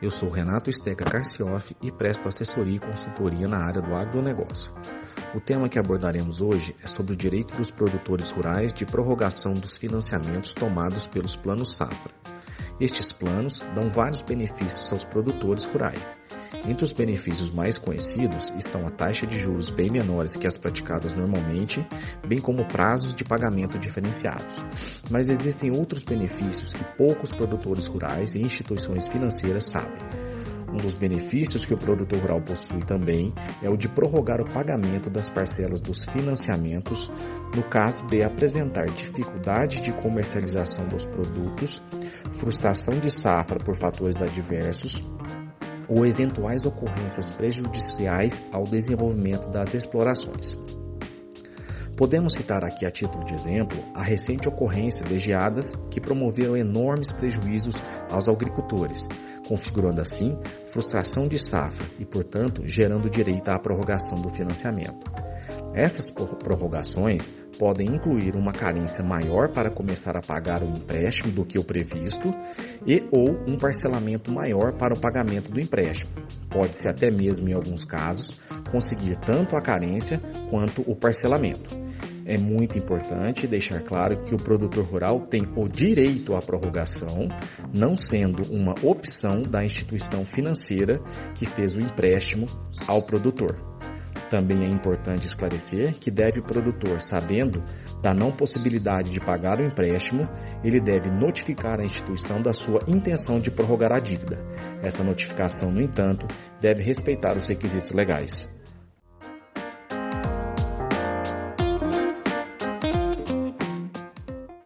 Eu sou Renato Esteca Carcioff e presto assessoria e consultoria na área do agronegócio. O tema que abordaremos hoje é sobre o direito dos produtores rurais de prorrogação dos financiamentos tomados pelos planos safra. Estes planos dão vários benefícios aos produtores rurais. Entre os benefícios mais conhecidos estão a taxa de juros bem menores que as praticadas normalmente, bem como prazos de pagamento diferenciados. Mas existem outros benefícios que poucos produtores rurais e instituições financeiras sabem. Um dos benefícios que o produtor rural possui também é o de prorrogar o pagamento das parcelas dos financiamentos no caso de apresentar dificuldade de comercialização dos produtos, frustração de safra por fatores adversos ou eventuais ocorrências prejudiciais ao desenvolvimento das explorações. Podemos citar aqui a título de exemplo a recente ocorrência de geadas que promoveram enormes prejuízos aos agricultores, configurando assim frustração de safra e, portanto, gerando direito à prorrogação do financiamento. Essas prorrogações podem incluir uma carência maior para começar a pagar o empréstimo do que o previsto e ou um parcelamento maior para o pagamento do empréstimo. Pode-se até mesmo, em alguns casos, conseguir tanto a carência quanto o parcelamento. É muito importante deixar claro que o produtor rural tem o direito à prorrogação, não sendo uma opção da instituição financeira que fez o empréstimo ao produtor. Também é importante esclarecer que deve o produtor, sabendo da não possibilidade de pagar o empréstimo, ele deve notificar a instituição da sua intenção de prorrogar a dívida. Essa notificação, no entanto, deve respeitar os requisitos legais.